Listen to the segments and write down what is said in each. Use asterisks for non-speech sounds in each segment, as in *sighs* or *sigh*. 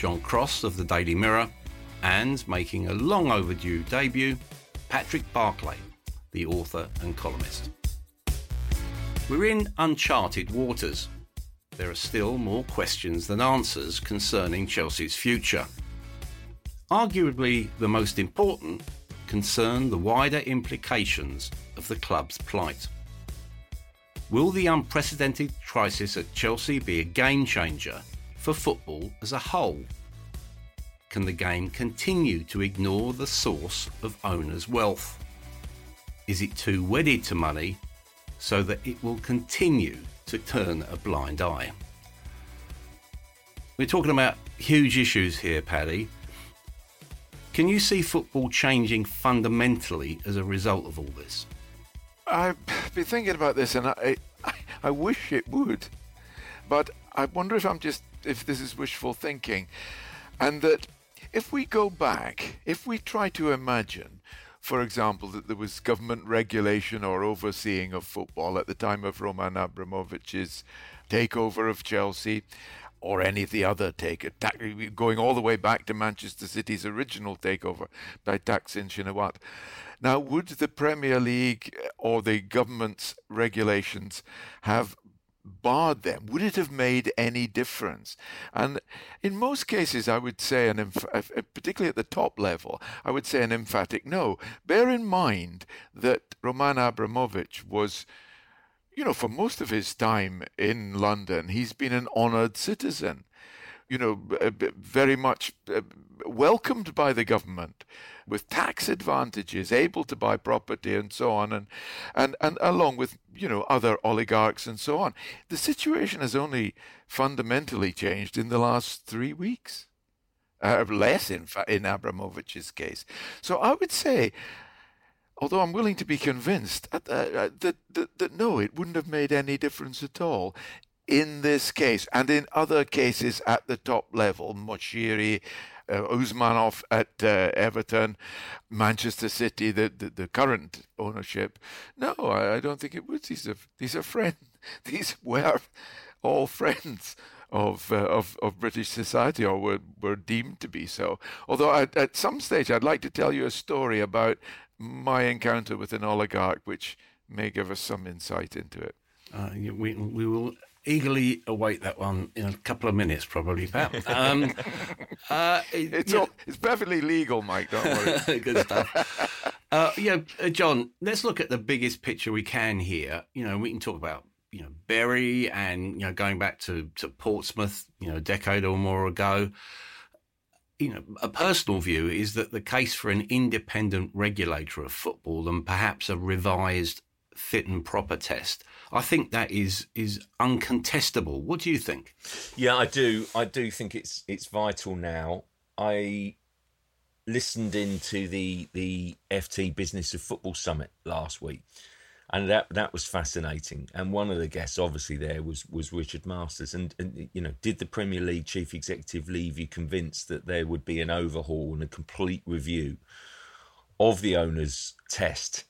John Cross of the Daily Mirror, and making a long overdue debut, Patrick Barclay, the author and columnist. We're in uncharted waters. There are still more questions than answers concerning Chelsea's future. Arguably, the most important concern the wider implications of the club's plight. Will the unprecedented crisis at Chelsea be a game changer for football as a whole? Can the game continue to ignore the source of owners' wealth? Is it too wedded to money so that it will continue to turn a blind eye? We're talking about huge issues here, Paddy. Can you see football changing fundamentally as a result of all this? I've been thinking about this, and I, I, I wish it would, but I wonder if I'm just if this is wishful thinking, and that if we go back, if we try to imagine, for example, that there was government regulation or overseeing of football at the time of Roman Abramovich's takeover of Chelsea, or any of the other take going all the way back to Manchester City's original takeover by Thaksin Shinawatra. Now, would the Premier League or the government's regulations have barred them, would it have made any difference? And in most cases, I would say, and emph- uh, uh, particularly at the top level, I would say an emphatic no. Bear in mind that Roman Abramovich was you know, for most of his time in London, he's been an honoured citizen you know, very much uh, welcomed by the government with tax advantages, able to buy property and so on, and, and, and along with, you know, other oligarchs and so on. The situation has only fundamentally changed in the last three weeks. Uh, less, in, in Abramovich's case. So I would say, although I'm willing to be convinced uh, uh, that, that, that no, it wouldn't have made any difference at all in this case and in other cases at the top level, Moshiri, uh, Usmanov at uh, Everton, Manchester City, the, the, the current ownership. No, I, I, don't think it would. These are these are friends. *laughs* These were all friends of uh, of of British society, or were were deemed to be so. Although I, at some stage, I'd like to tell you a story about my encounter with an oligarch, which may give us some insight into it. Uh, we we will eagerly await that one in a couple of minutes, probably, Pat. *laughs* Um, uh, it's, yeah. all, it's perfectly legal, Mike. Don't worry. *laughs* Good stuff. Uh, yeah, uh, John. Let's look at the biggest picture we can here. You know, we can talk about you know Bury and you know going back to to Portsmouth, you know, a decade or more ago. You know, a personal view is that the case for an independent regulator of football and perhaps a revised fit and proper test I think that is is uncontestable. What do you think? Yeah, I do. I do think it's it's vital now. I listened into the the FT Business of Football Summit last week, and that that was fascinating. And one of the guests, obviously, there was was Richard Masters. And, and you know, did the Premier League chief executive leave you convinced that there would be an overhaul and a complete review of the owners' test?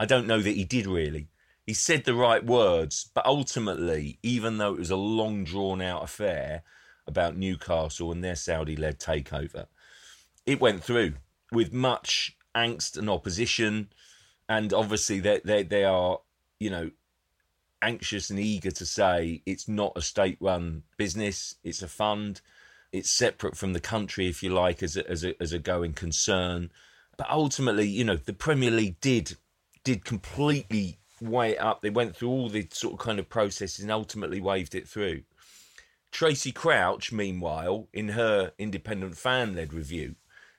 I don't know that he did really he said the right words, but ultimately, even though it was a long drawn out affair about Newcastle and their Saudi led takeover, it went through with much angst and opposition. And obviously, they, they, they are, you know, anxious and eager to say it's not a state run business, it's a fund. it's separate from the country, if you like, as a, as a, as a going concern. But ultimately, you know, the Premier League did did completely it up. They went through all the sort of kind of processes and ultimately waved it through. Tracy Crouch, meanwhile, in her independent fan led review,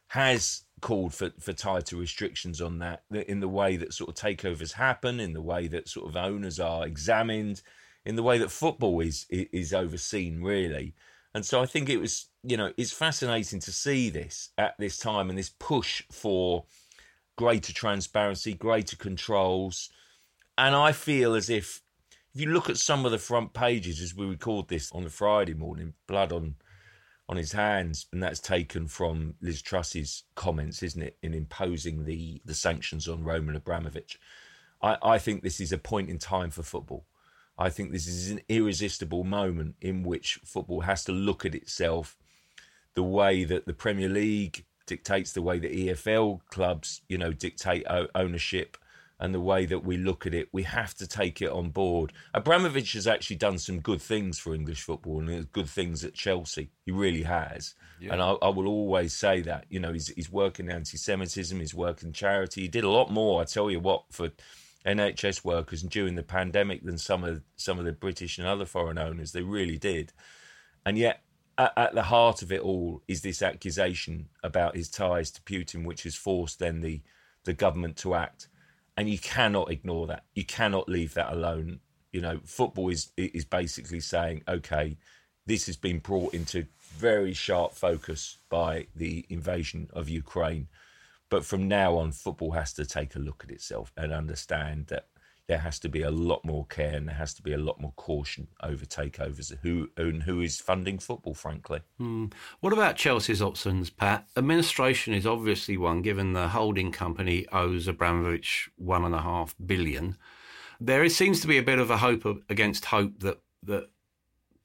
has called for, for tighter restrictions on that in the way that sort of takeovers happen, in the way that sort of owners are examined, in the way that football is is overseen, really. And so I think it was, you know, it's fascinating to see this at this time and this push for greater transparency, greater controls. And I feel as if if you look at some of the front pages as we record this on the Friday morning, blood on on his hands, and that's taken from Liz Truss's comments, isn't it, in imposing the the sanctions on Roman Abramovich. I, I think this is a point in time for football. I think this is an irresistible moment in which football has to look at itself the way that the Premier League dictates, the way the EFL clubs, you know, dictate ownership and the way that we look at it, we have to take it on board. Abramovich has actually done some good things for English football and good things at Chelsea. He really has. Yeah. And I, I, will always say that. You know, he's, he's working anti Semitism, he's working charity. He did a lot more, I tell you what, for NHS workers and during the pandemic than some of some of the British and other foreign owners. They really did. And yet, at, at the heart of it all is this accusation about his ties to Putin, which has forced then the, the government to act and you cannot ignore that. You cannot leave that alone. You know, football is is basically saying, okay, this has been brought into very sharp focus by the invasion of Ukraine, but from now on, football has to take a look at itself and understand that there has to be a lot more care and there has to be a lot more caution over takeovers. Who and who is funding football, frankly? Hmm. What about Chelsea's options, Pat? Administration is obviously one, given the holding company owes Abramovich one and a half billion. There seems to be a bit of a hope against hope that that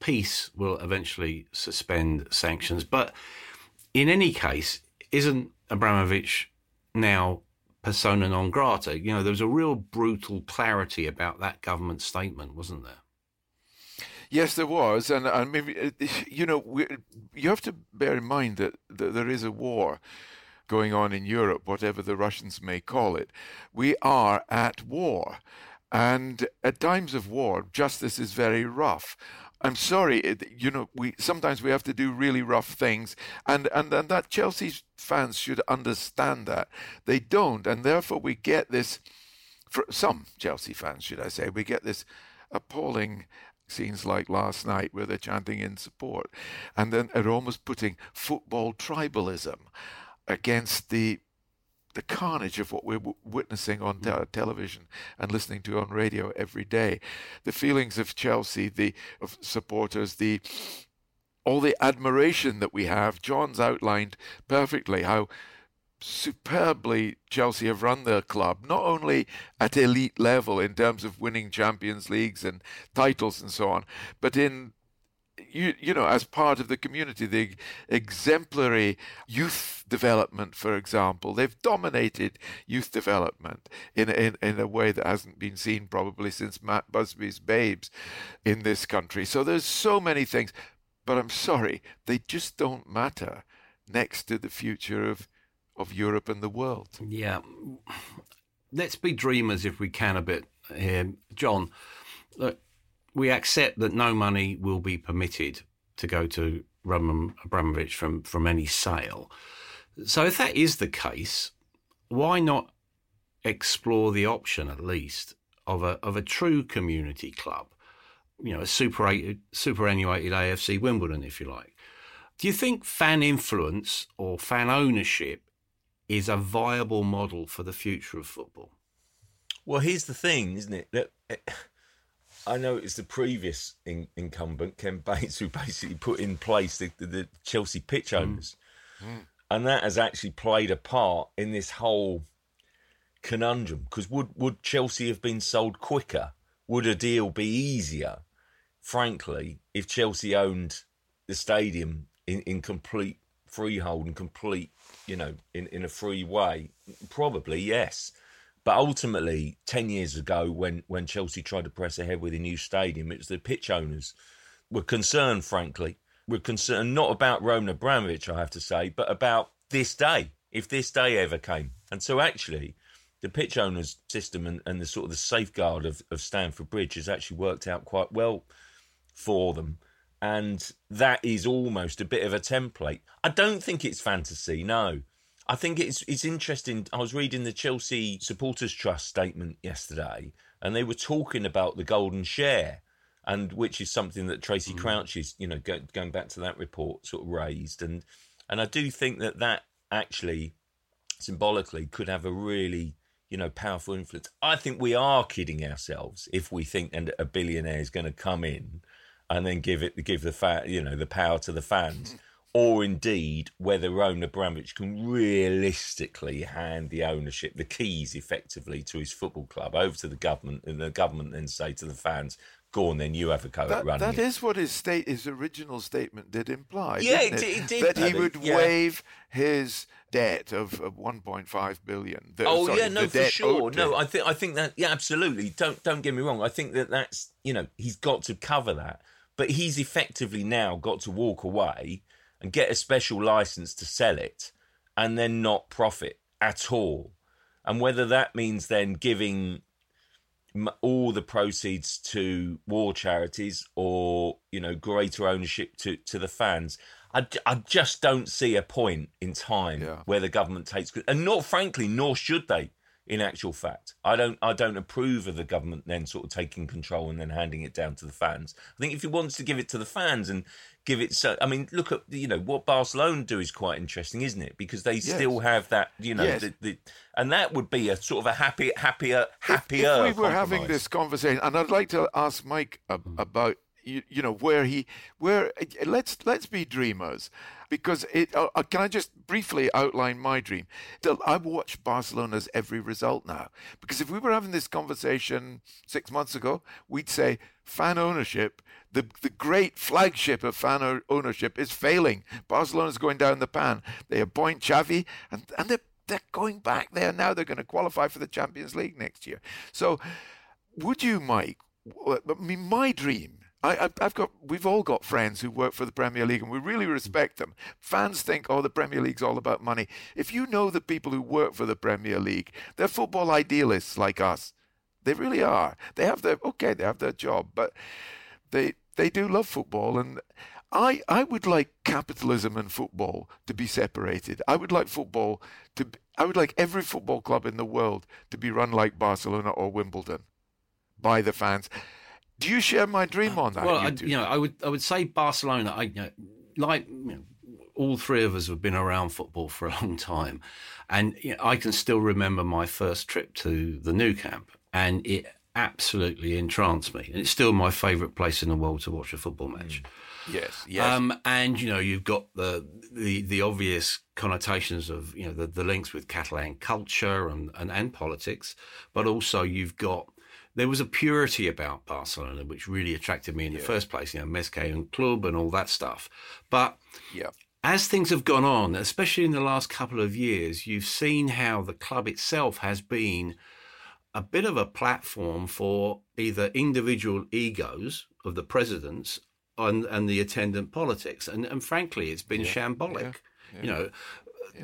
peace will eventually suspend sanctions, but in any case, isn't Abramovich now persona non grata. You know, there was a real brutal clarity about that government statement, wasn't there? Yes, there was, and and maybe uh, *laughs* you know we, you have to bear in mind that, that there is a war going on in Europe, whatever the Russians may call it. We are at war, and at times of war, justice is very rough. I'm sorry, eh, you know, we sometimes we have to do really rough things, and and and that Chelsea fans should understand that they don't, and therefore we get this. For some Chelsea fans, should I say, we get this appalling scenes like last night where they're chanting in support, and then are almost putting football tribalism against the the carnage of what we're w- witnessing on hmm. te- television and listening to on radio every day, the feelings of Chelsea, the of supporters, the all the admiration that we have. John's outlined perfectly how superbly Chelsea have run their club, not only at elite level in terms of winning Champions Leagues and titles and so on, but in you you know as part of the community the exemplary youth development for example they've dominated youth development in in in a way that hasn't been seen probably since Matt Busby's babes in this country. So there's so many things but I'm sorry they just don't matter next to the future of of Europe and the world. Yeah. Let's be dreamers if we can a bit here. John look we accept that no money will be permitted to go to Roman Abramovich from, from any sale. So, if that is the case, why not explore the option at least of a of a true community club? You know, a superannuated, superannuated AFC Wimbledon, if you like. Do you think fan influence or fan ownership is a viable model for the future of football? Well, here's the thing, isn't it? That eh, I know it's the previous in, incumbent, Ken *laughs* Bates, who basically put in place the, the, the Chelsea pitch mm. owners. Mm. Mm. And that has actually played a part in this whole conundrum. Because would, would Chelsea have been sold quicker? Would a deal be easier, frankly, if Chelsea owned the stadium in, in complete freehold and complete, you know, in, in a free way? Probably, yes. But ultimately, 10 years ago, when, when Chelsea tried to press ahead with a new stadium, it was the pitch owners were concerned, frankly, we're concerned not about Roman Abramovich, I have to say, but about this day, if this day ever came. And so actually, the pitch owners system and, and the sort of the safeguard of, of Stamford Bridge has actually worked out quite well for them. And that is almost a bit of a template. I don't think it's fantasy, no. I think it's it's interesting. I was reading the Chelsea Supporters Trust statement yesterday, and they were talking about the golden share, and which is something that Tracy mm. Crouch is, you know, go, going back to that report, sort of raised, and and I do think that that actually symbolically could have a really you know powerful influence. I think we are kidding ourselves if we think that a billionaire is going to come in and then give it give the fa- you know the power to the fans. *laughs* or indeed whether Roman Abramovich can realistically hand the ownership, the keys effectively to his football club over to the government, and the government then say to the fans, go on then you have a go that, at running That it. is what his state his original statement did imply yeah it, it, it, did that he would yeah. waive his debt of, of 1.5 billion. The, oh sorry, yeah no for sure. no i think i think that yeah absolutely. Don't don't get me wrong. I think that that's you know he's got to cover that. But he's effectively now got to walk away and get a special license to sell it and then not profit at all and whether that means then giving all the proceeds to war charities or you know greater ownership to to the fans I, I just don't see a point in time yeah. where the government takes and nor frankly nor should they in actual fact i don't i don't approve of the government then sort of taking control and then handing it down to the fans i think if he wants to give it to the fans and give it so i mean look at you know what barcelona do is quite interesting isn't it because they yes. still have that you know yes. the, the, and that would be a sort of a happy happier happier if, if we were compromise. having this conversation and i'd like to ask mike mm. about you, you know where he where let's let's be dreamers because it uh, uh, can I just briefly outline my dream? I watch Barcelona's every result now. Because if we were having this conversation 6 months ago we'd say fan ownership the the great flagship of fan ownership is failing. Barcelona's going down the pan. They appoint Xavi and and they're they're going back there now. They're going to qualify for the Champions League next year. So would you Mike I mean my dream I, have got, we've all got friends who work for the Premier League, and we really respect them. Fans think, oh, the Premier League's all about money. If you know the people who work for the Premier League, they're football idealists like us. They really are. They have their okay, they have their job, but they they do love football, and I I would like capitalism and football to be separated. I would like football to. I would like every football club in the world to be run like Barcelona or Wimbledon by the fans do you share my dream on that? Well, I, you know, I would I would say Barcelona. I you know, like you know, all three of us have been around football for a long time, and you know, I can still remember my first trip to the Nou Camp, and it absolutely entranced me. And it's still my favourite place in the world to watch a football match. Mm. Yes, yes. Um, and you know, you've got the, the the obvious connotations of you know the, the links with Catalan culture and, and, and politics, but also you've got there was a purity about Barcelona which really attracted me in the first place. You know, Més que un club and all that stuff. But yeah. as things have gone on, especially in the last couple of years, you've seen how the club itself has been a bit of a platform for either individual egos of the presidents and, and the attendant politics. And, and frankly, it's been yeah. shambolic. Yeah. Yeah. You know,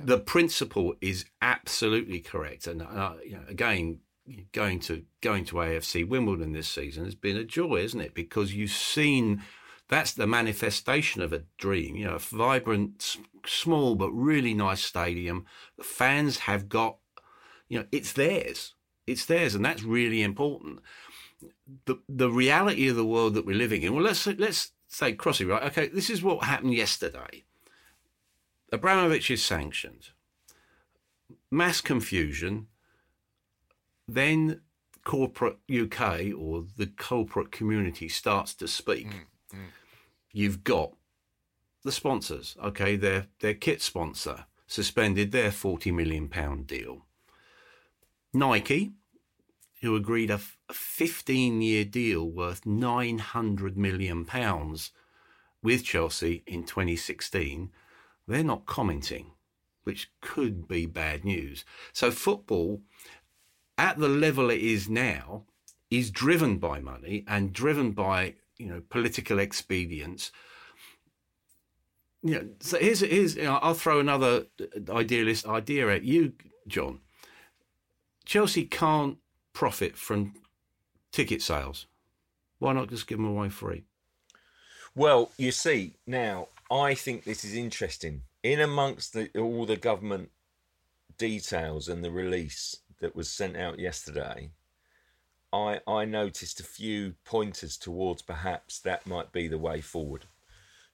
the principle is absolutely correct. And uh, you know, again, going to going to AFC Wimbledon this season has been a joy, isn't it? Because you've seen that's the manifestation of a dream. You know, a vibrant, small but really nice stadium. The fans have got, you know, it's theirs. It's theirs, and that's really important. The the reality of the world that we're living in. Well, let's let's say Crossy, right? Okay, this is what happened yesterday. Abramovich is sanctioned. Mass confusion then corporate UK or the corporate community starts to speak, mm, mm. you've got the sponsors. Okay, their their kit sponsor suspended their forty million pound deal. Nike, who agreed a, fifteen year deal worth nine hundred million pounds with Chelsea in 2016, they're not commenting, which could be bad news. So football at the level it is now is driven by money and driven by you know political expedience Yeah. So here's here's you know, I'll throw another idealist idea at you, John. Chelsea can't profit from ticket sales. Why not just give them away free? Well, you see, now I think this is interesting. In amongst the, all the government details and the release that was sent out yesterday, I I noticed a few pointers towards perhaps that might be the way forward.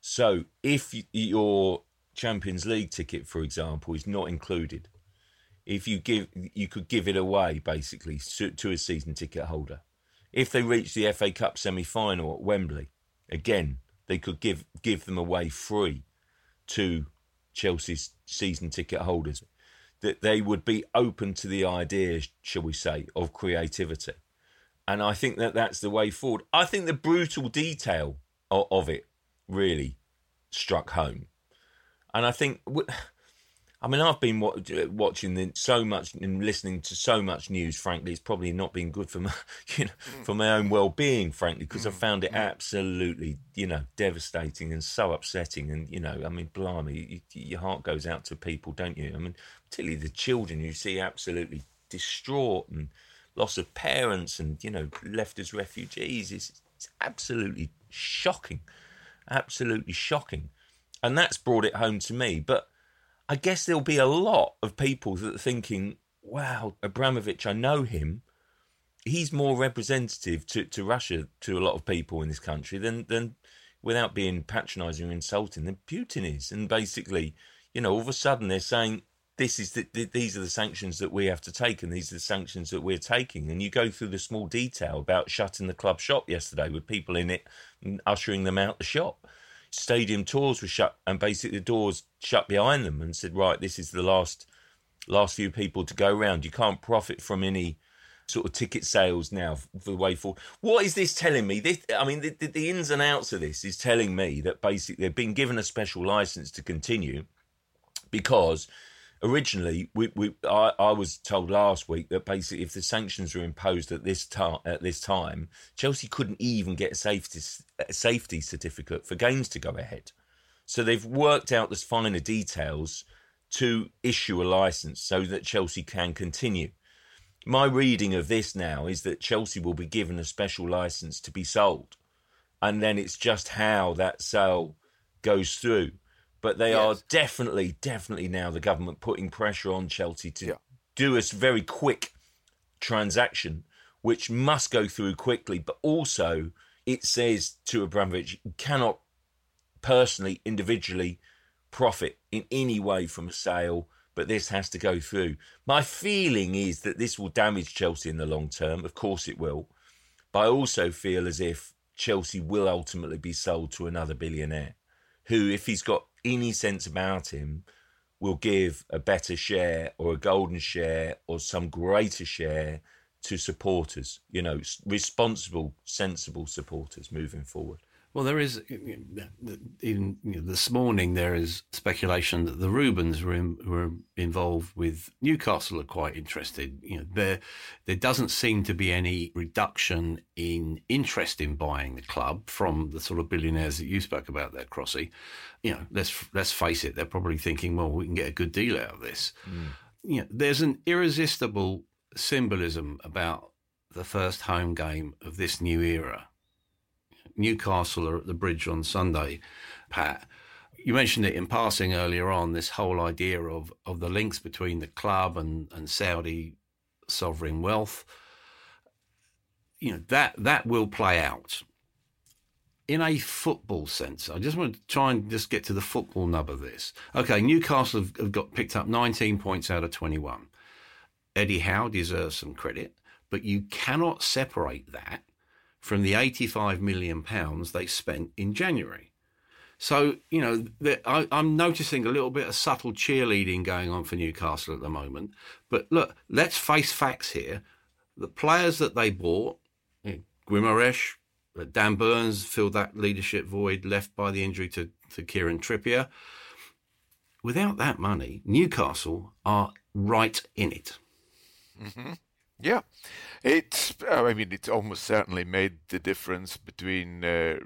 So if your Champions League ticket, for example, is not included, if you give you could give it away basically to, to a season ticket holder. If they reach the FA Cup semi final at Wembley, again they could give give them away free to Chelsea's season ticket holders. That they would be open to the ideas, shall we say, of creativity. And I think that that's the way forward. I think the brutal detail of, of it really struck home. And I think I mean, I've been watching so much and listening to so much news. Frankly, it's probably not been good for *laughs* my, you know, mm. for my own well-being. Frankly, because I mm. found it mm. absolutely, you know, devastating and so upsetting. And you know, I mean, blimey, you, your heart goes out to people, don't you? I mean, particularly the children you see absolutely distraught and loss of parents, and you know, left as refugees. It's, it's absolutely shocking, absolutely shocking, and that's brought it home to me. But I guess there'll be a lot of people that are thinking, wow, Abramovich, I know him. He's more representative to, to Russia to a lot of people in this country than, than without being patronising or insulting than Putin is. And basically, you know, all of a sudden they're saying, this is the, the, these are the sanctions that we have to take, and these are the sanctions that we're taking. And you go through the small detail about shutting the club shop yesterday with people in it and ushering them out the shop stadium tours were shut and basically the doors shut behind them and said, right, this is the last last few people to go round. You can't profit from any sort of ticket sales now for the way forward. What is this telling me? This, I mean, the, the, the ins and outs of this is telling me that basically they've been given a special license to continue because originally we, we I, I, was told last week that basically if the sanctions were imposed at this time at this time Chelsea couldn't even get a safety a safety certificate for games to go ahead. So they've worked out the finer details to issue a license so that Chelsea can continue. My reading of this now is that Chelsea will be given a special license to be sold. And then it's just how that sale goes through but they yes. are definitely, definitely now the government putting pressure on Chelsea to yeah. do a very quick transaction, which must go through quickly. But also, it says to Abramovich, you cannot personally, individually profit in any way from a sale, but this has to go through. My feeling is that this will damage Chelsea in the long term. Of course, it will. But I also feel as if Chelsea will ultimately be sold to another billionaire who, if he's got any sense about him will give a better share or a golden share or some greater share to supporters, you know, responsible, sensible supporters moving forward. Well, there is, even you know, this morning, there is speculation that the Reubens were, in, were involved with Newcastle are quite interested. You know, there, there doesn't seem to be any reduction in interest in buying the club from the sort of billionaires that you spoke about there, Crossy. You know, let's, let's face it, they're probably thinking, well, we can get a good deal out of this. Mm. You know, there's an irresistible symbolism about the first home game of this new era Newcastle are at the bridge on Sunday, Pat. You mentioned it in passing earlier on, this whole idea of, of the links between the club and, and Saudi sovereign wealth. You know, that that will play out. In a football sense, I just want to try and just get to the football nub of this. Okay, Newcastle have, have got picked up 19 points out of 21. Eddie Howe deserves some credit, but you cannot separate that from the 85 million pounds they spent in January. So, you know, I, am noticing a little bit of subtle cheerleading going on for Newcastle at the moment. But look, let's face facts here. The players that they bought, you Guimaraes, uh, Dan Burns filled that leadership void left by the injury to, to Kieran Trippier. Without that money, Newcastle are right in it. Mm-hmm. Yeah, it's. I mean, it's almost certainly made the difference between uh,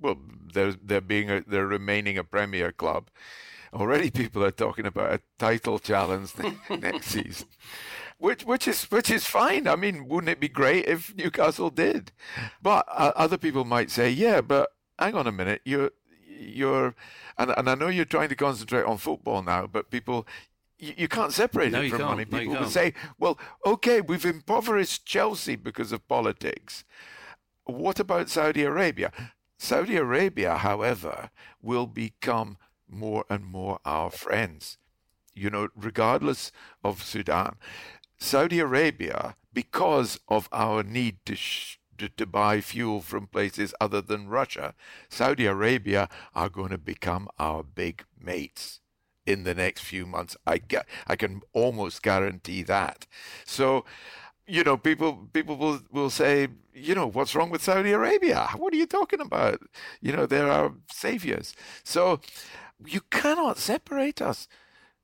well, they're they're being a, they're remaining a Premier club. Already, people are talking about a title challenge *laughs* next season, which which is which is fine. I mean, wouldn't it be great if Newcastle did? But uh, other people might say, yeah, but hang on a minute, you're you're, and and I know you're trying to concentrate on football now, but people. You, you can't separate No, it from money. No, People would say, "Well, okay, we've impoverished Chelsea because of politics. What about Saudi Arabia? Saudi Arabia, however, will become more and more our friends. You know, regardless of Sudan, Saudi Arabia, because of our need to, sh- to to buy fuel from places other than Russia, Saudi Arabia are going to become our big mates in the next few months. I I can almost guarantee that. So, you know, people people will will say, you know, what's wrong with Saudi Arabia? What are you talking about? You know, they're our saviors. So, you cannot separate us,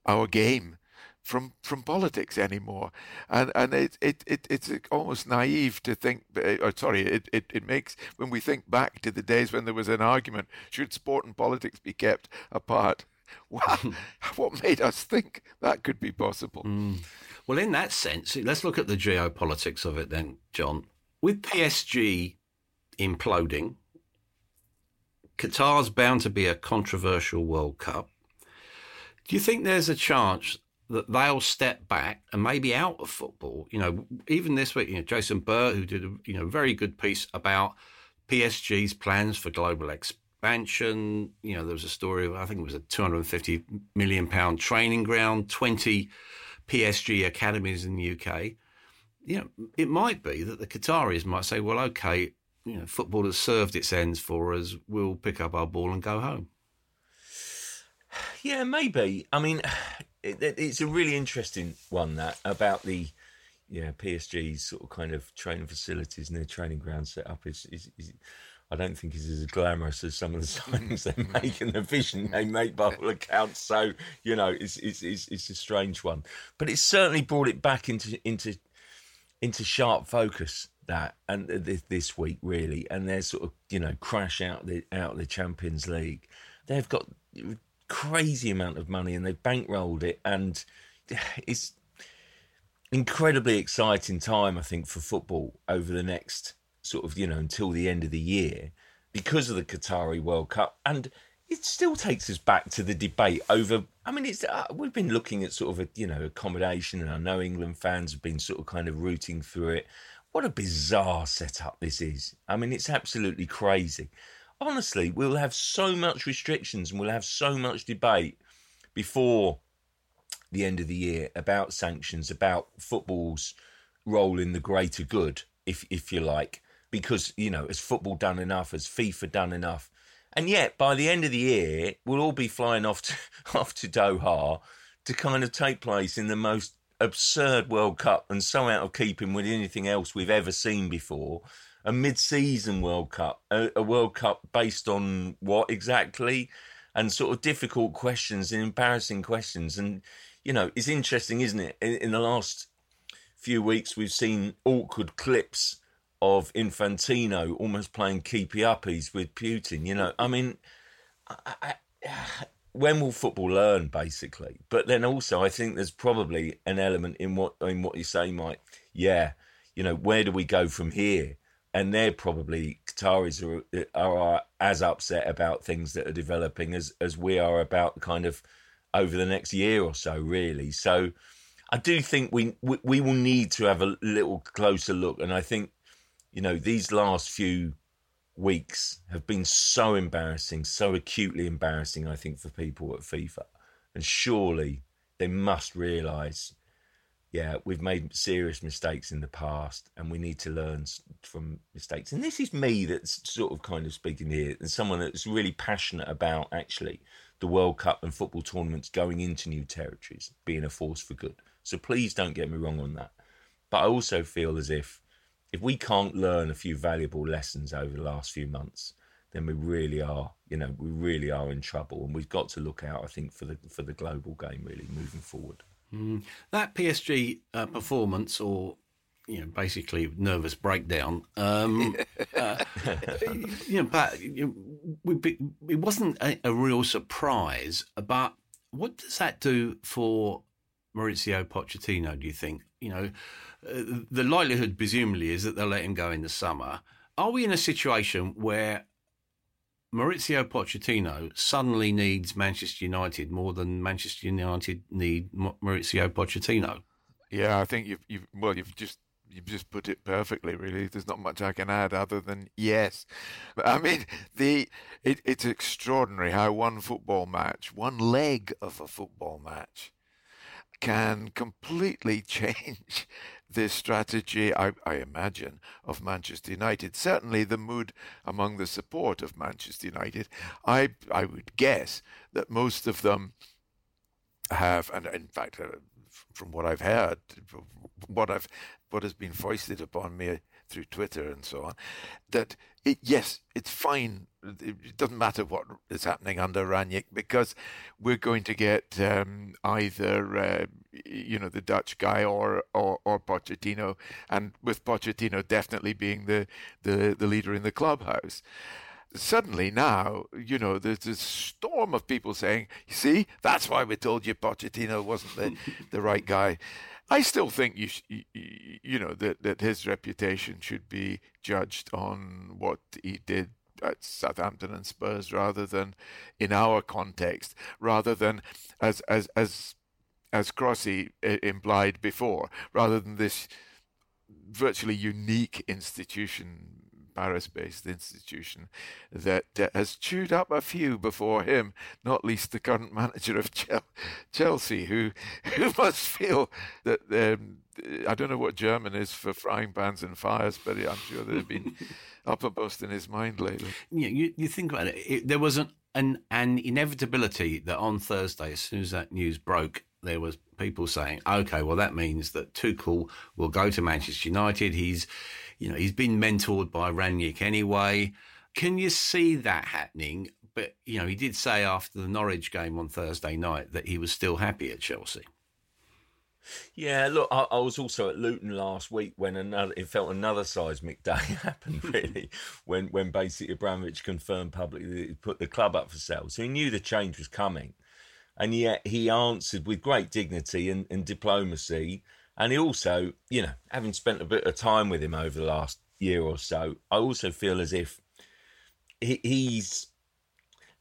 our game, from from politics anymore. And and it it, it it's almost naive to think. uh, Or sorry, it, it it makes when we think back to the days when there was an argument: should sport and politics be kept apart? *laughs* Wow, *laughs* what made us think that could be possible? Hmm. Well, in that sense, let's look at the geopolitics of it then, John. With PSG imploding, Qatar's bound to be a controversial World Cup. Do you think there's a chance that they'll step back and maybe out of football? You know, even this week, you know, Jason Burt, who did a you know very good piece about PSG's plans for global expansion. You know, there was a story of I think it was a 250 million pound training ground, 20 PSG academies in the UK. You know, it might be that the Qataris might say, well, okay, you know, football has served its ends for us. We'll pick up our ball and go home. Yeah, maybe. I mean, it, it- it's a really interesting one that about the yeah PSG's sort of kind of training facilities and their training ground setup is is. is I don't think is as glamorous as some of the *laughs* mm-hmm. signings they mm-hmm. make and the vision they make by all accounts. So you know, it's it's it's, it's a strange one, but it's certainly brought it back into into into sharp focus that and this, this week really, and they're sort of you know crash out the out the Champions League. They've got crazy amount of money and they've bankrolled it, and *sighs* it's incredibly exciting time I think for football over the next sort of you know until the end of the year because of the Qatari World Cup and. It still takes us back to the debate over. I mean, it's uh, we've been looking at sort of a you know accommodation, and I know England fans have been sort of kind of rooting through it. What a bizarre setup this is. I mean, it's absolutely crazy. Honestly, we'll have so much restrictions and we'll have so much debate before the end of the year about sanctions, about football's role in the greater good, if if you like, because you know, has football done enough? Has FIFA done enough? And yet, by the end of the year, we'll all be flying off to *laughs* off to Doha to kind of take place in the most absurd World Cup and so out of keeping with anything else we've ever seen before. A mid-season World Cup, a, a World Cup based on what exactly, and sort of difficult questions and embarrassing questions. And you know, it's interesting, isn't it? In, in the last few weeks, we've seen awkward clips of Infantino almost playing keepy uppies with Putin. You know, I mean, I, I, *sighs* when will football learn, basically? But then also, I think there's probably an element in what in what you say, Mike. Yeah, you know, where do we go from here? And they're probably Qataris are, are as upset about things that are developing as as we are about kind of over the next year or so, really. So. I do think we, we we will need to have a little closer look, and I think you know, these last few weeks have been so embarrassing, so acutely embarrassing, I think, for people at FIFA. And surely they must realise, yeah, we've made serious mistakes in the past and we need to learn from mistakes. And this is me that's sort of kind of speaking here, and someone that's really passionate about actually the World Cup and football tournaments going into new territories, being a force for good. So please don't get me wrong on that. But I also feel as if if we can't learn a few valuable lessons over the last few months, then we really are, you know, we really are in trouble, and we've got to look out, I think, for the for the global game really moving forward. That PSG uh, performance, or you know, basically nervous breakdown. Um, *laughs* uh, you know, but you know, it wasn't a, a, real surprise. But what does that do for Maurizio Pochettino? Do you think? You know, uh, the likelihood, presumably, is that they'll let him go in the summer. Are we in a situation where Maurizio Pochettino suddenly needs Manchester United more than Manchester United need Maurizio Pochettino? Yeah, I think you've, you've well, you've just you've just put it perfectly. Really, there's not much I can add other than yes. I mean, the it, it's extraordinary how one football match, one leg of a football match, can completely *laughs* change the strategy, I, I, imagine, of Manchester United. Certainly, the mood among the support of Manchester United. I I would guess that most of them have, and in fact, uh, from what I've heard, what I've what has been foisted upon me through Twitter and so on, that it, yes, it's fine. It doesn't matter what is happening under Rangnick because we're going to get um, either uh, you know the Dutch guy or, or or Pochettino, and with Pochettino definitely being the the, the leader in the clubhouse suddenly now, you know, there's this storm of people saying, see, that's why we told you Pochettino wasn't the, the right guy. I still think you, sh- you know, that, that his reputation should be judged on what he did at Southampton and Spurs rather than in our context, rather than as, as, as, as Crossy uh, implied before, rather than this virtually unique institution Paris based institution that uh, has chewed up a few before him, not least the current *laughs* manager of Chelsea, who, *laughs* who must feel that. Um, I don't know what German is for frying pans and fires, but I'm sure they've been *laughs* uppermost in his mind lately. Yeah, you, you think about it, it there was an, an, an inevitability that on Thursday, as soon as that news broke, there was people saying, okay, well, that means that Tuchel will go to Manchester United. He's you know, he's been mentored by Rangnick anyway. Can you see that happening? But, you know, he did say after the Norwich game on Thursday night that he was still happy at Chelsea. Yeah, look, I, I, was also at Luton last week when another it felt another seismic day *laughs* happened. *laughs* Really, when when basically Abramovich confirmed publicly that he put the club up for sale, so he knew the change was coming, and yet he answered with great dignity and, and diplomacy and he also, you know, having spent a bit of time with him over the last year or so, I also feel as if he, he's.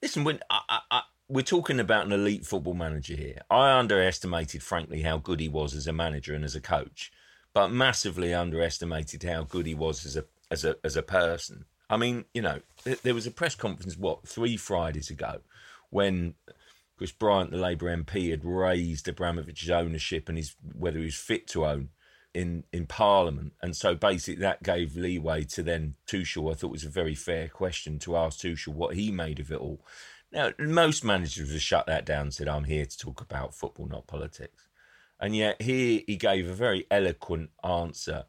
Listen, when I, I, we're talking about an elite football manager here, I underestimated, frankly, how good he was as a manager and as a coach, but massively underestimated how good he was as a as a as a person. I mean, you know, there was a press conference what three Fridays ago when Chris Bryant, the Labour MP, had raised Abramovich's ownership and his whether he was fit to own in in Parliament, and so basically that gave leeway to then Tuchel. I thought was a very fair question to ask Tuchel what he made of it all. Now, most managers have shut that down and said, "I'm here to talk about football, not politics," and yet here he gave a very eloquent answer.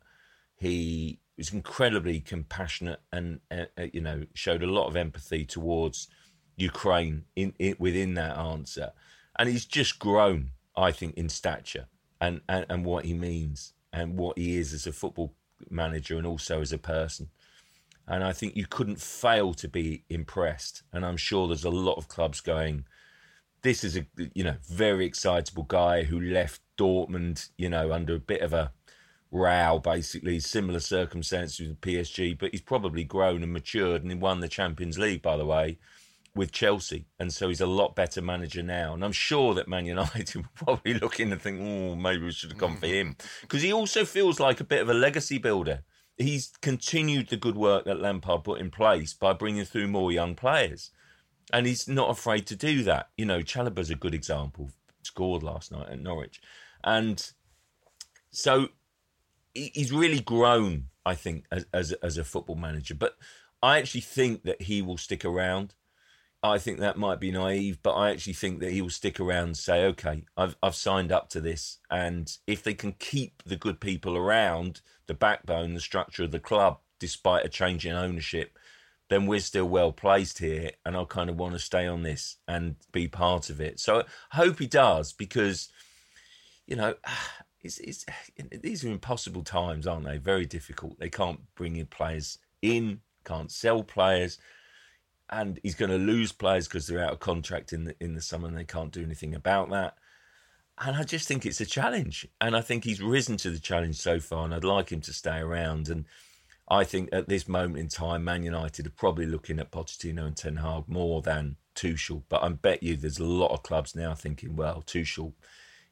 He was incredibly compassionate and uh, uh you know showed a lot of empathy towards Ukraine in, in within that answer, and he's just grown, I think, in stature and, and and what he means and what he is as a football manager and also as a person. And I think you couldn't fail to be impressed. And I'm sure there's a lot of clubs going, this is a you know very excitable guy who left Dortmund, you know, under a bit of a row, basically similar circumstances with PSG, but he's probably grown and matured and he won the Champions League, by the way with Chelsea, and so he's a lot better manager now. And I'm sure that Man United *laughs* will probably look in and think, "Oh, maybe we should have gone for mm. him," because he also feels like a bit of a legacy builder. He's continued the good work that Lampard put in place by bringing through more young players, and he's not afraid to do that. You know, Chalobah's a good example. Scored last night at Norwich, and so he's really grown. I think as as, as a football manager, but I actually think that he will stick around. I think that might be naive, but I actually think that he will stick around and say, okay, I've, I've signed up to this. And if they can keep the good people around, the backbone, the structure of the club, despite a change in ownership, then we're still well placed here. And I kind of want to stay on this and be part of it. So I hope he does because, you know, *sighs* it's, it's, *sighs* these are impossible times, aren't they? Very difficult. They can't bring in players in, can't sell players, and he's going to lose players because they're out of contract in the in the summer, and they can't do anything about that. And I just think it's a challenge, and I think he's risen to the challenge so far, and I'd like him to stay around. And I think at this moment in time, Man United are probably looking at Pochettino and Ten Hag more than Tuchel. But I bet you there's a lot of clubs now thinking, well, Tuchel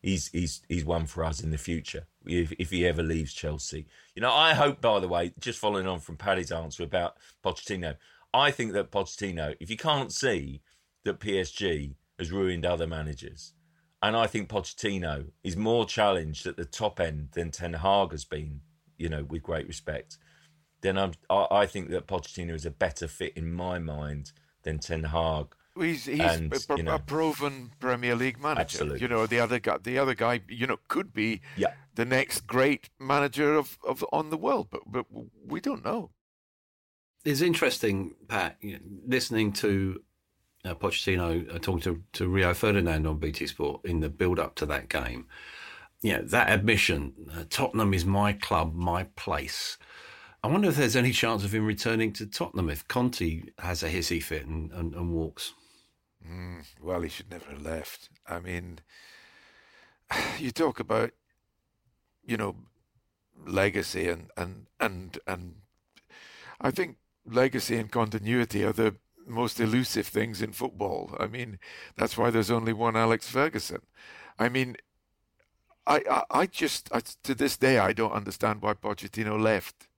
he's he's he's one for us in the future if if he ever leaves Chelsea. You know, I hope by the way, just following on from Paddy's answer about Pochettino, I think that Pochettino, if you can't see that PSG has ruined other managers, and I think Pochettino is more challenged at the top end than Ten Hag has been, you know, with great respect, then I'm I, I think that Pochettino is a better fit in my mind than Ten Hag He's, he's and, a, you know, a, proven Premier League manager. Absolutely. You know, the other guy, the other guy, you know, could be yeah. the next great manager of, of on the world, but but we don't know. It's interesting, Pat, you know, listening to uh, Pochettino uh, talking to, to Rio Ferdinand on BT Sport in the build up to that game. You know, that admission, uh, Tottenham is my club, my place. I wonder if there's any chance of him returning to Tottenham if Conte has a hissy fit and, and, and walks. Mm, well, he should never have left. I mean, *sighs* you talk about, you know, legacy and and and and I think legacy and continuity are the most elusive things in football. I mean, that's why there's only one Alex Ferguson. I mean, I I, I just I, to this day I don't understand why Pochettino left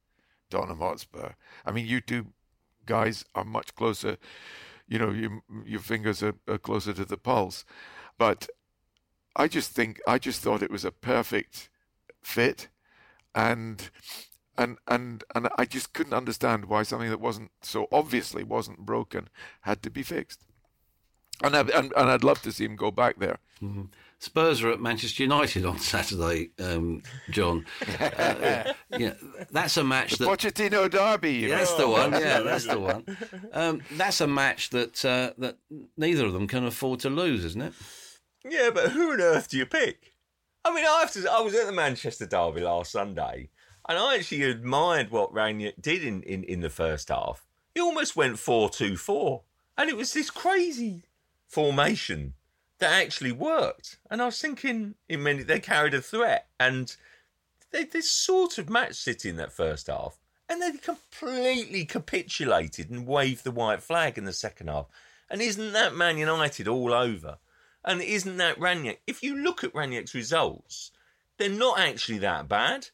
Tottenham Hotspur. I mean, you two guys are much closer you know, you, your fingers are, are closer to the pulse. But I just think I just thought it was a perfect fit, and and and and I just couldn't understand why something that wasn't so obviously wasn't broken had to be fixed. And I, and, and I'd love to see him go back there. Mm-hmm. Spurs are at Manchester United on Saturday, um, John. Uh, yeah, that's a match the that Pochettino derby. Yeah, that's the one. Yeah, *laughs* that's the one. Um, that's a match that uh, that neither of them can afford to lose, isn't it? Yeah, but who on earth do you pick? I mean, I have to. I was at the Manchester derby last Sunday, and I actually admired what Rangnick did in, in, in the first half. He almost went four two four, and it was this crazy formation that actually worked. And I was thinking, in many, they carried a threat, and they, they sort of matched City in that first half, and they completely capitulated and waved the white flag in the second half. And isn't that Man United all over? And isn't that Rangnick? If you look at Rangnick's results, they're not actually that bad.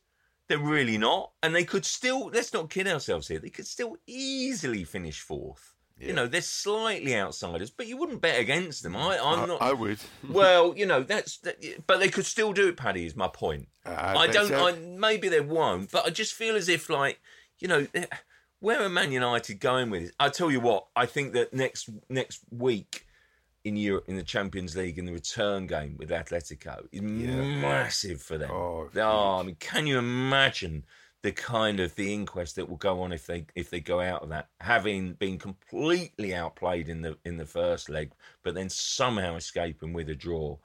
They're really not. And they could still, let's not kid ourselves here, they could still easily finish fourth. Yeah. You know, they're slightly outsiders, but you wouldn't bet against them. I, I'm I, not. I would. *laughs* well, you know, that's. That, but they could still do it. Paddy is my point. Uh, I, I don't. So. I maybe they won't, but I just feel as if like you know. Where are Man United going with it? I tell you what, I think that next next week in Europe in the Champions League in the return game with Atletico is yeah. massive for them. Oh, oh, I mean, can you imagine the kind of the inquest that will go on if they if they go out of that, having been completely outplayed in the in the first leg, but then somehow escaping with a draw.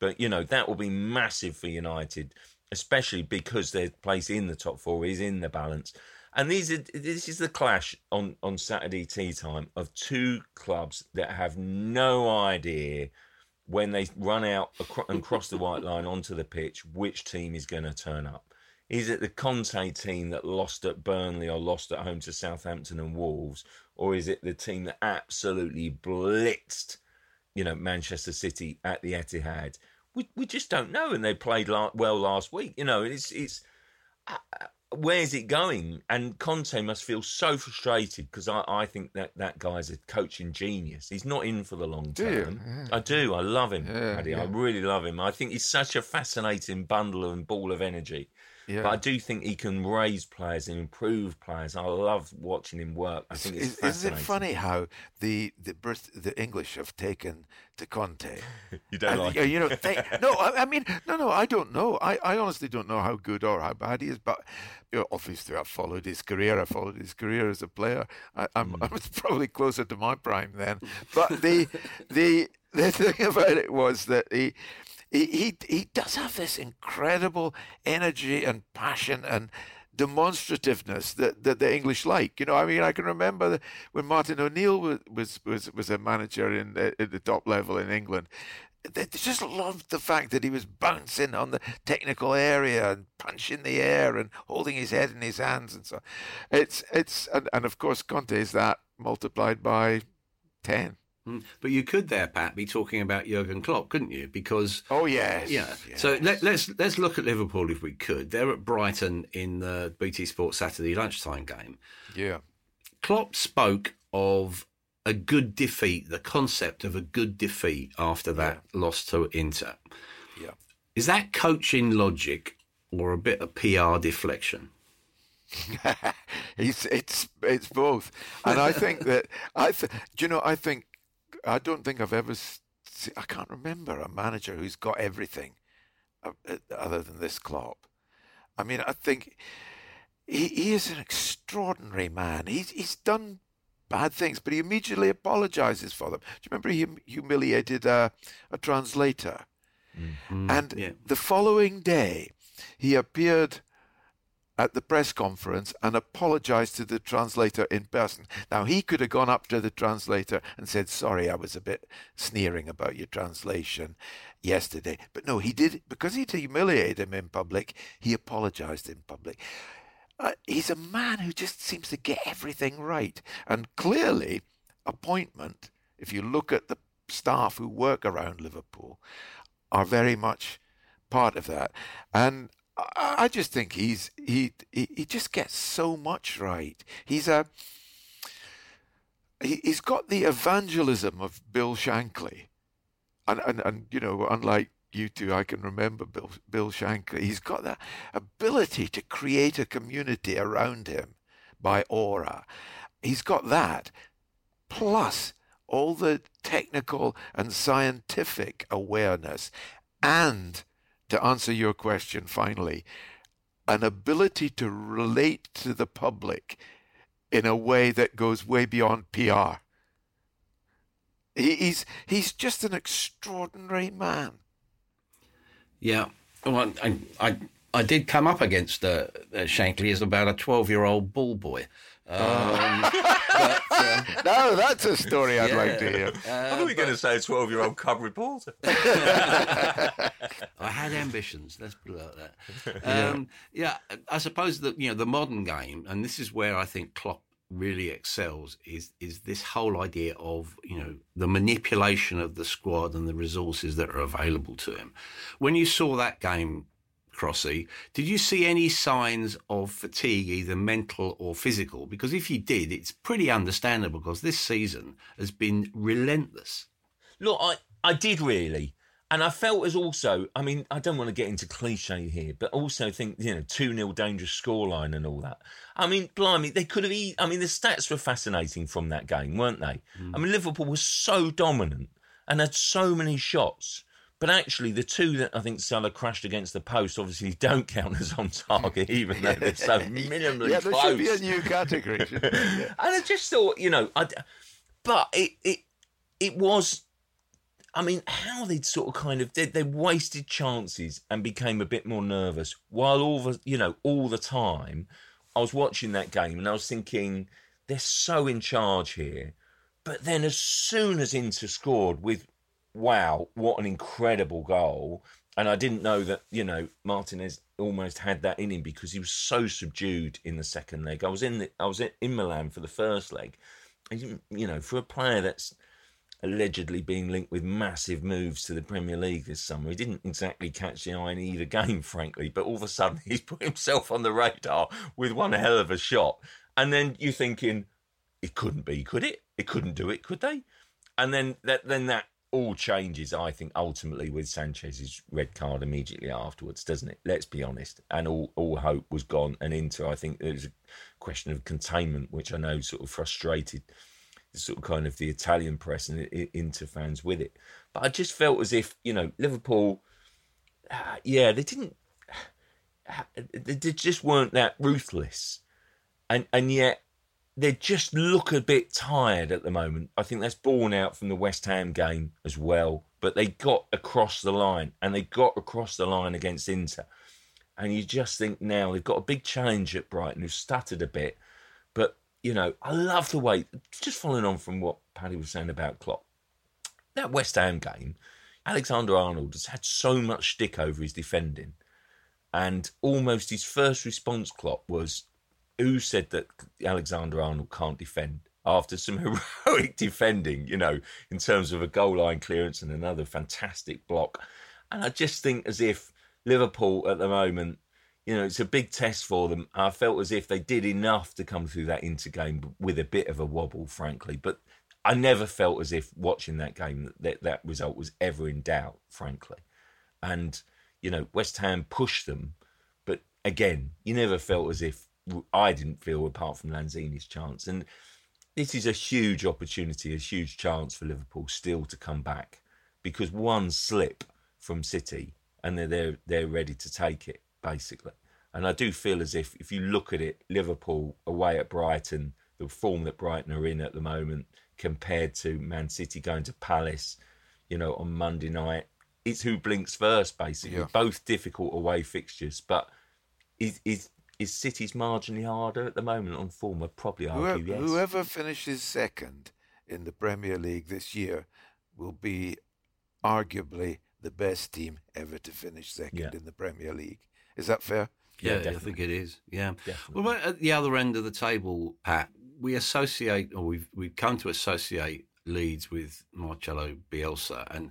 But you know that will be massive for United, especially because their place in the top four is in the balance. And these are, this is the clash on, on Saturday tea time of two clubs that have no idea when they run out and cross the white line onto the pitch which team is going to turn up. Is it the Conte team that lost at Burnley or lost at home to Southampton and Wolves, or is it the team that absolutely blitzed, you know, Manchester City at the Etihad? We we just don't know, and they played la- well last week. You know, it's it's. Uh, where's it going? And Conte must feel so frustrated because I, I think that that guy's a coaching genius. He's not in for the long term. Yeah. I do. I love him, yeah, yeah. I really love him. I think he's such a fascinating bundle and ball of energy. Yeah. But I do think he can raise players and improve players. I love watching him work. I think it's, it's Isn't it funny how the the the English have taken to Conte? *laughs* you don't and, like? You know, they, *laughs* no. I, I, mean, no, no. I don't know. I, I honestly don't know how good or how bad he is. But you know, obviously, I've followed his career. I followed his career as a player. I, I'm, mm. I was *laughs* probably closer to my prime then. But the the the thing about it was that he he, he he does have this incredible energy and passion and demonstrativeness that, that the English like. You know, I mean, I can remember when Martin O'Neill was was was, was a manager in the, at the top level in England. They just loved the fact that he was bouncing on the technical area and punching the air and holding his head in his hands and so. It's it's and, and of course Conte is that multiplied by ten. Mm. But you could there, Pat, be talking about Jurgen Klopp, couldn't you? Because oh yes, yeah. Yes. So let, us let's, let's look at Liverpool if we could. They're at Brighton in the BT Sports Saturday lunchtime game. Yeah. Klopp spoke of a good defeat, the concept of a good defeat after that yeah. loss to Inter. Yeah. Is that coaching logic or a bit of PR deflection? *laughs* it's it's it's both, and I think that I th- do you know I think I don't think I've ever. See, I can't remember a manager who's got everything, uh, uh, other than this Klopp. I mean, I think he, he is an extraordinary man. He's he's done bad things, but he immediately apologizes for them. Do you remember he humiliated a, a translator? Mm-hmm. And yeah. the following day, he appeared at the press conference and apologized to the translator in person. Now, he could have gone up to the translator and said, Sorry, I was a bit sneering about your translation yesterday. But no, he did, because he'd humiliated him in public, he apologized in public. Uh, he's a man who just seems to get everything right. And clearly, appointment, if you look at the staff who work around Liverpool, are very much part of that. And I just think he's he he just gets so much right. He's a he, he's got the evangelism of Bill Shankly, and and and you know, unlike you two, I can remember Bill Bill Shankly. He's got that ability to create a community around him by aura. He's got that, plus all the technical and scientific awareness, and to answer your question finally, an ability to relate to the public in a way that goes way beyond PR. he's he's just an extraordinary man. Yeah, well, I I, I did come up against uh, uh, Shankly as about a twelve-year-old ball boy. Um, but, uh, *laughs* no, that's a story I'd yeah. like to hear. Uh, I thought you were going to say a 12 year old cub reporter. *laughs* I had ambitions, let's put it like that. *laughs* Um, yeah. yeah, I suppose that, you know, the modern game, and this is where I think Klopp really excels, is, is this whole idea of, you know, the manipulation of the squad and the resources that are available to him. When you saw that game Crossy, did you see any signs of fatigue, either mental or physical? Because if you did, it's pretty understandable because this season has been relentless. Look, I, I did really. And I felt as also, I mean, I don't want to get into cliche here, but also think, you know, 2 0 dangerous scoreline and all that. I mean, blimey, they could have, e- I mean, the stats were fascinating from that game, weren't they? Mm. I mean, Liverpool was so dominant and had so many shots. But actually, the two that I think Salah crashed against the post obviously *laughs* don't count as on target, even though they're so *laughs* minimally yeah, there close. should be a new category. yeah. *laughs* And I just thought, you know, I, but it it it was. I mean, how they'd sort of kind of they, they wasted chances and became a bit more nervous, while all the you know all the time I was watching that game and I was thinking they're so in charge here. But then, as soon as Inter scored with wow, what an incredible goal. And I didn't know that, you know, Martinez almost had that in him because he was so subdued in the second leg. I was in the, I was in Milan for the first leg. And, you know, for a player that's allegedly being linked with massive moves to the Premier League this summer, he didn't exactly catch the eye in either game, *laughs* frankly. But all of a sudden, he's put himself on the radar with one hell of a shot. And then you're thinking, it couldn't be, could it? It couldn't do it, could they? And then that then that all changes, I think, ultimately with Sanchez's red card immediately afterwards, doesn't it? Let's be honest. And all, all hope was gone. And into, I think there was a question of containment, which I know sort of frustrated sort of kind of the Italian press and Inter fans with it. But I just felt as if, you know, Liverpool, uh, yeah, they didn't, uh, they just weren't that ruthless. And, and yet they just look a bit tired at the moment. I think that's borne out from the West Ham game as well. But they got across the line and they got across the line against Inter. And you just think now they've got a big challenge at Brighton who've stuttered a bit. But, you know, I love the way, just following on from what Paddy was saying about Klopp, that West Ham game, Alexander Arnold has had so much stick over his defending. And almost his first response, Klopp, was who said that Alexander Arnold can't defend after some *laughs* heroic defending, you know, in terms of a goal line clearance and another fantastic block. And I just think as if Liverpool at the moment, you know, it's a big test for them. I felt as if they did enough to come through that inter game with a bit of a wobble, frankly. But I never felt as if watching that game that that result was ever in doubt, frankly. And, you know, West Ham pushed them. But again, you never felt as if I didn't feel apart from Lanzini's chance. And this is a huge opportunity, a huge chance for Liverpool still to come back because one slip from City and they're they're, they're ready to take it basically. And I do feel as if if you look at it, Liverpool away at Brighton, the form that Brighton are in at the moment compared to Man City going to Palace, you know, on Monday night, it's who blinks first basically. Yeah. Both difficult away fixtures, but is is is City's marginally harder at the moment on form? I'd probably argue Whoever, yes. whoever finishes second in the Premier League this year will be arguably the best team ever to finish second Yeah. in the Premier League. Is that fair? Yeah, Yeah, I think it is. Yeah. Definitely. Well, at the other end of the table, Pat, we associate, or we've we've come to associate Leeds with Marcelo Bielsa, and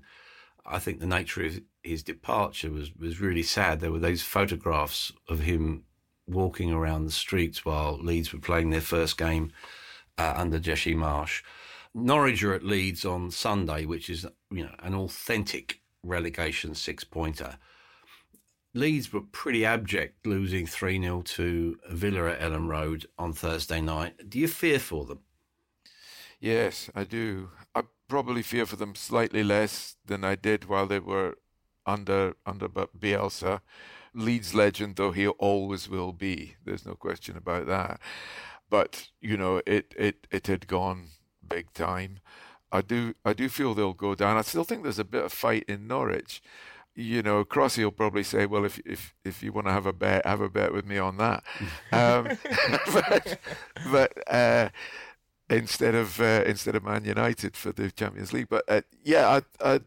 I think the nature of his departure was was really sad. There were those photographs of him walking around the streets while Leeds were playing their first game uh, under Jesse Marsh. Norwich are at Leeds on Sunday, which is you know an authentic relegation six pointer. Leeds were pretty abject, losing 3 0 to Villa at Elland Road on Thursday night. Do you fear for them? Yes, I do. I probably fear for them slightly less than I did while they were under under Bielsa. Leeds legend though he always will be. There's no question about that. But you know, it it it had gone big time. I do I do feel they'll go down. I still think there's a bit of fight in Norwich. You know, Crossy will probably say, "Well, if if if you want to have a bet, have a bet with me on that." um, *laughs* *laughs* but but uh, instead of uh, instead of Man United for the Champions League. But uh, yeah, I, I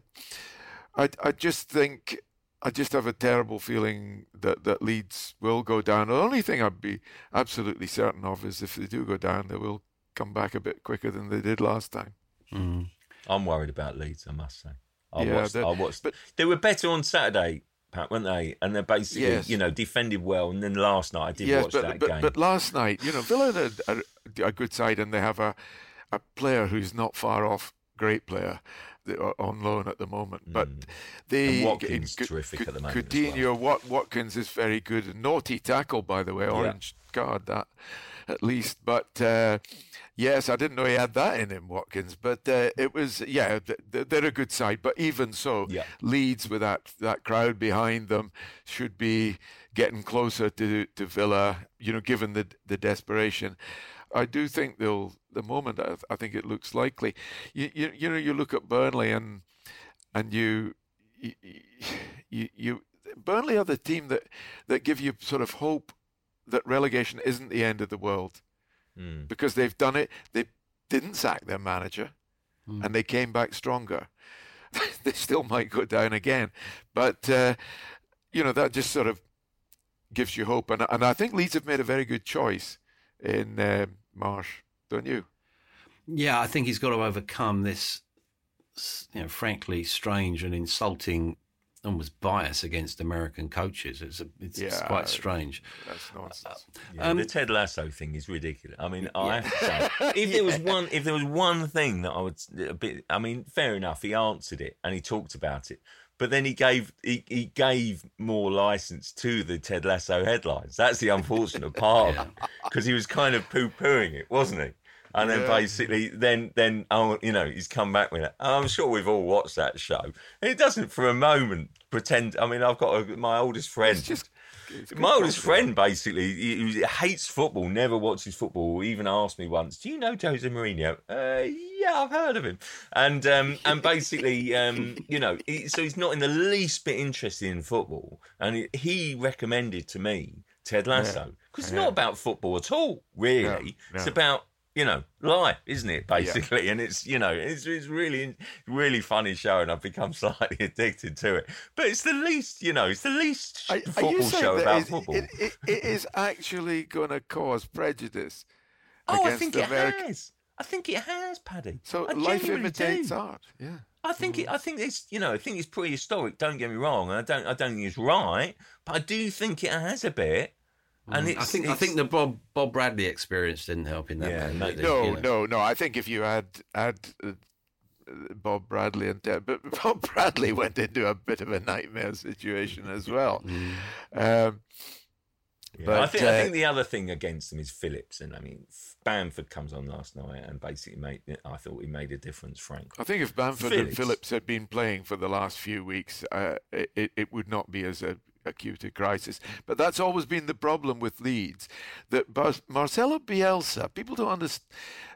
I I just think I just have a terrible feeling that that Leeds will go down. The only thing I'd be absolutely certain of is if they do go down, they will come back a bit quicker than they did last time. Mm. I'm worried about Leeds, I must say. I Yeah, watched, I watched. but- they were better on Saturday, Pat, weren't they? And they basically, Yes. you know, defended well. And then last night, I did yes, watch but that but, game. but last night, you know, Villa are a, a, a good side, and they have a a player who's not far off great player that are on loan at the moment. But they Mm. And Watkins Cou- terrific Cou- at the moment Coutinho, Wat- Watkins is very good. Naughty tackle, by the way, orange card that at least. But uh, yes, I didn't know he had that in him, Watkins. But uh, it was yeah, th- th- they're a good side. But even so, Yeah. Leeds with that that crowd behind them should be getting closer to to Villa. You know, given the the desperation. I do think they'll. The moment I, I think it looks likely. You, you you know you look at Burnley and and you you, *sighs* you you Burnley are the team that that give you sort of hope that relegation isn't the end of the world Mm. because they've done it. They didn't sack their manager, and they came back stronger. *laughs* they still might go down again, but uh, you know that just sort of gives you hope. And and I think Leeds have made a very good choice in um Marsh, don't you? Yeah, I think he's got to overcome this, you know, frankly strange and insulting, almost bias against American coaches. It's a, it's, it's quite strange. That's nonsense. Yeah, Um, the Ted Lasso thing is ridiculous. I mean, I have to say, if there was *laughs* one, if there was one thing that I would a bit, I mean, fair enough, he answered it and he talked about it, but then he gave he, he gave more license to the Ted Lasso headlines. That's the unfortunate *laughs* part of it because he was kind of poo pooing it, wasn't he? And then Yeah. basically, then then oh, you know, he's come back with it. And I'm sure we've all watched that show. And it doesn't for a moment pretend. I mean, I've got a, my oldest friend. It's just My oldest friend basically he, he hates football, never watches football. Even asked me once, "Do you know Jose Mourinho?" Uh, yeah, I've heard of him. And um, and basically, um, you know, he, so he's not in the least bit interested in football. And he, recommended to me Ted Lasso because it's not about football at all, really. It's no. about you know life, isn't it? Basically, and it's you know it's it's really really funny show, and I've become *laughs* slightly addicted to it. But it's the least, you know, it's the least Are, football show about football. It, it, it is actually going to cause prejudice Oh, I think it America. has. I think it has, Paddy. So I life imitates do. art. Yeah. I think Mm. it. I think it's. You know, I think it's prehistoric. Don't get me wrong. I don't. I don't think it's right, but I do think it has a bit. And it's. Mm. I think I think the Bob Bob Bradley experience didn't help in that. Yeah, man, no, did? No, You know. no, no. I think if you add add uh, Bob Bradley and Ted, but *laughs* Bob Bradley went into a bit of a nightmare situation as well. Um, Yeah, I but, think. I uh, think the other thing against him is Phillips, and I mean, Bamford comes on last night and basically made. I thought he made a difference, Frank. I think if Bamford and Phillips. Phillips had been playing for the last few weeks, uh, it, it- it would not be as a, acute a crisis. But that's always been the problem with Leeds. That Bar- Marcelo Bielsa, people don't understand,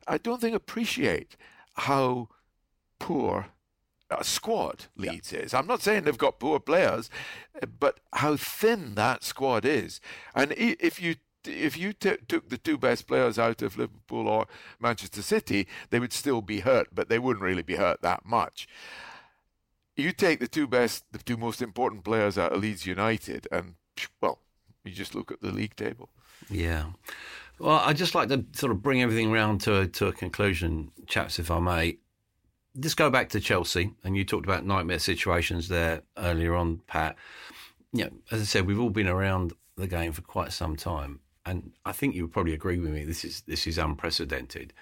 I don't think appreciate how poor a squad Leeds is. I'm not saying they've got poor players, but how thin that squad is. And if you if you t- took the two best players out of Liverpool or Manchester City, they would still be hurt, but they wouldn't really be hurt that much. You take the two best, the two most important players out of Leeds United, and well, you just look at the league table. Yeah. Well, I'd just like to sort of bring everything round to a, to a conclusion, chaps, if I may. Just go back to Chelsea, and you talked about nightmare situations there earlier on, Pat. Know, as I said, we've all been around the game for quite some time, and I think you would probably agree with me. This is this is unprecedented.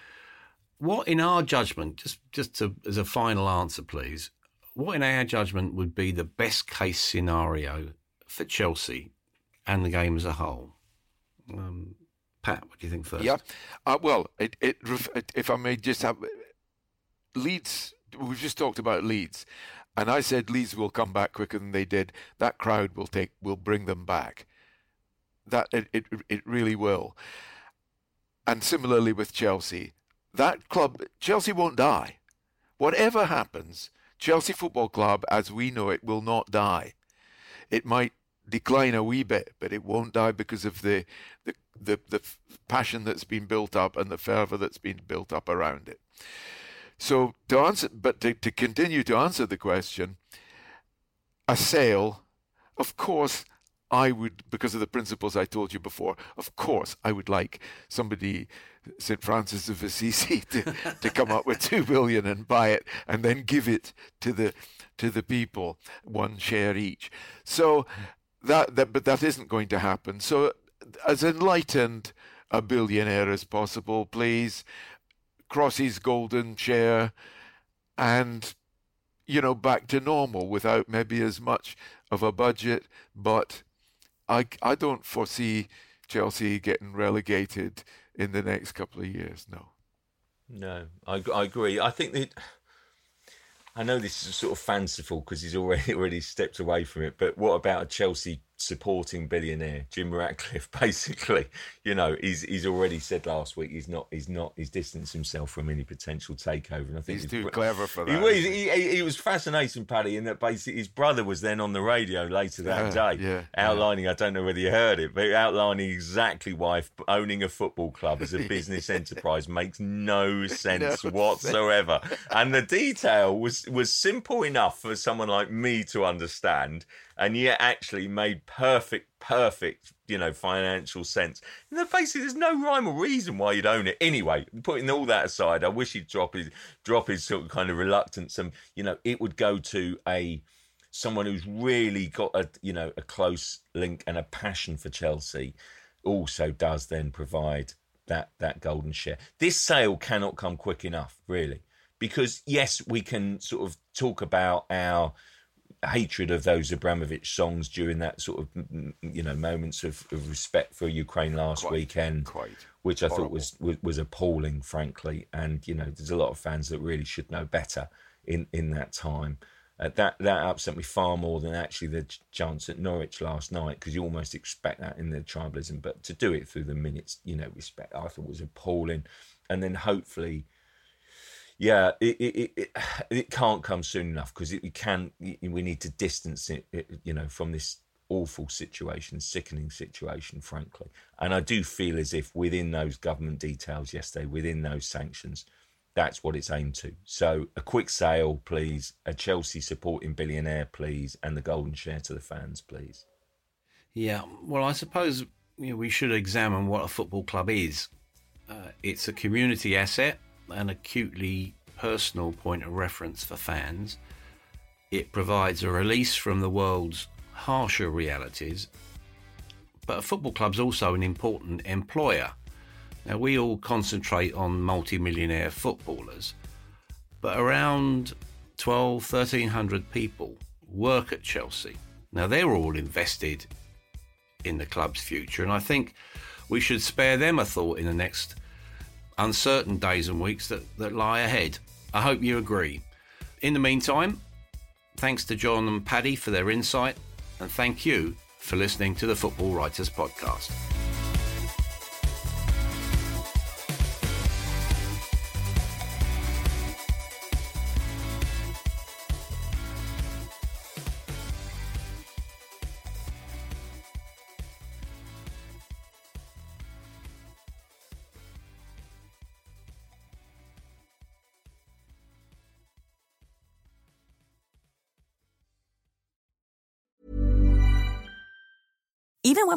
What, in our judgment, just just to, as a final answer, please, what in our judgment would be the best case scenario for Chelsea and the game as a whole? Um, Pat, what do you think first? Yeah. Uh, well, it, it, if I may just have Leeds, we've just talked about Leeds, and I said Leeds will come back quicker than they did. That crowd will take will bring them back. That it it, it really will. And similarly with Chelsea, that club Chelsea won't die. Whatever happens, Chelsea Football Club, as we know it, will not die. It might decline a wee bit, but it won't die because of the the the, the passion that's been built up and the fervour that's been built up around it. So to answer, but to, to continue to answer the question, a sale, of course, I would, because of the principles I told you before, of course, I would like somebody, St. Francis of Assisi, *laughs* to, to come up with two billion and buy it and then give it to the to the people, one share each. So that, that but that isn't going to happen. So as enlightened a billionaire as possible, please. cross his golden share and you know back to normal without maybe as much of a budget but I, I don't foresee Chelsea getting relegated in the next couple of years no No, I, I agree. I think that I know this is sort of fanciful because he's already *laughs* already stepped away from it. But what about a Chelsea supporting billionaire, Jim Ratcliffe? *laughs* Basically, you know, he's he's already said last week he's not he's not he's distanced himself from any potential takeover. And I think he's it's too br- clever for He, that was, isn't he, he, he was fascinating, Paddy, in that basically his brother was then on the radio later that Yeah, day, yeah, outlining, I don't know whether you heard it, but outlining exactly why owning a football club as a *laughs* business enterprise makes no *laughs* sense No whatsoever. and the detail was, was simple enough for someone like me to understand, and yet actually made perfect, perfect, you know, financial sense. And then basically, there's no rhyme or reason why you'd own it. Anyway, putting all that aside, I wish he'd drop his drop his sort of kind of reluctance, and you know, it would go to a someone who's really got a you know a close link and a passion for Chelsea. Also, does then provide that that golden share. This sale cannot come quick enough, really, because yes, we can sort of talk about our hatred of those Abramovich songs during that sort of you know moments of, of respect for Ukraine last Quite, weekend, quite which I thought was, was was appalling, frankly. And you know, there's a lot of fans that really should know better in in that time. Uh, that that upset me far more than actually the chance at Norwich last night because you almost expect that in the tribalism, but to do it through the minutes, you know, respect I thought was appalling, and then hopefully, yeah, it it it, it *sighs* can't come soon enough because we can we need to distance it, it, you know, from this awful situation, sickening situation, frankly, and I do feel as if within those government details yesterday, within those sanctions that's what it's aimed to. So a quick sale, please. A Chelsea supporting billionaire, please, and the golden share to the fans, please. Yeah, well, I suppose you know, we should examine what a football club is. Uh, it's a community asset, an acutely personal point of reference for fans. It provides a release from the world's harsher realities. But a football club's also an important employer now, we all concentrate on multi-millionaire footballers, but around 12, 1300 people work at Chelsea. Now, they're all invested in the club's future, and I think we should spare them a thought in the next uncertain days and weeks that, that lie ahead. I hope you agree. In the meantime, thanks to John and Paddy for their insight, and thank you for listening to the Football Writers Podcast.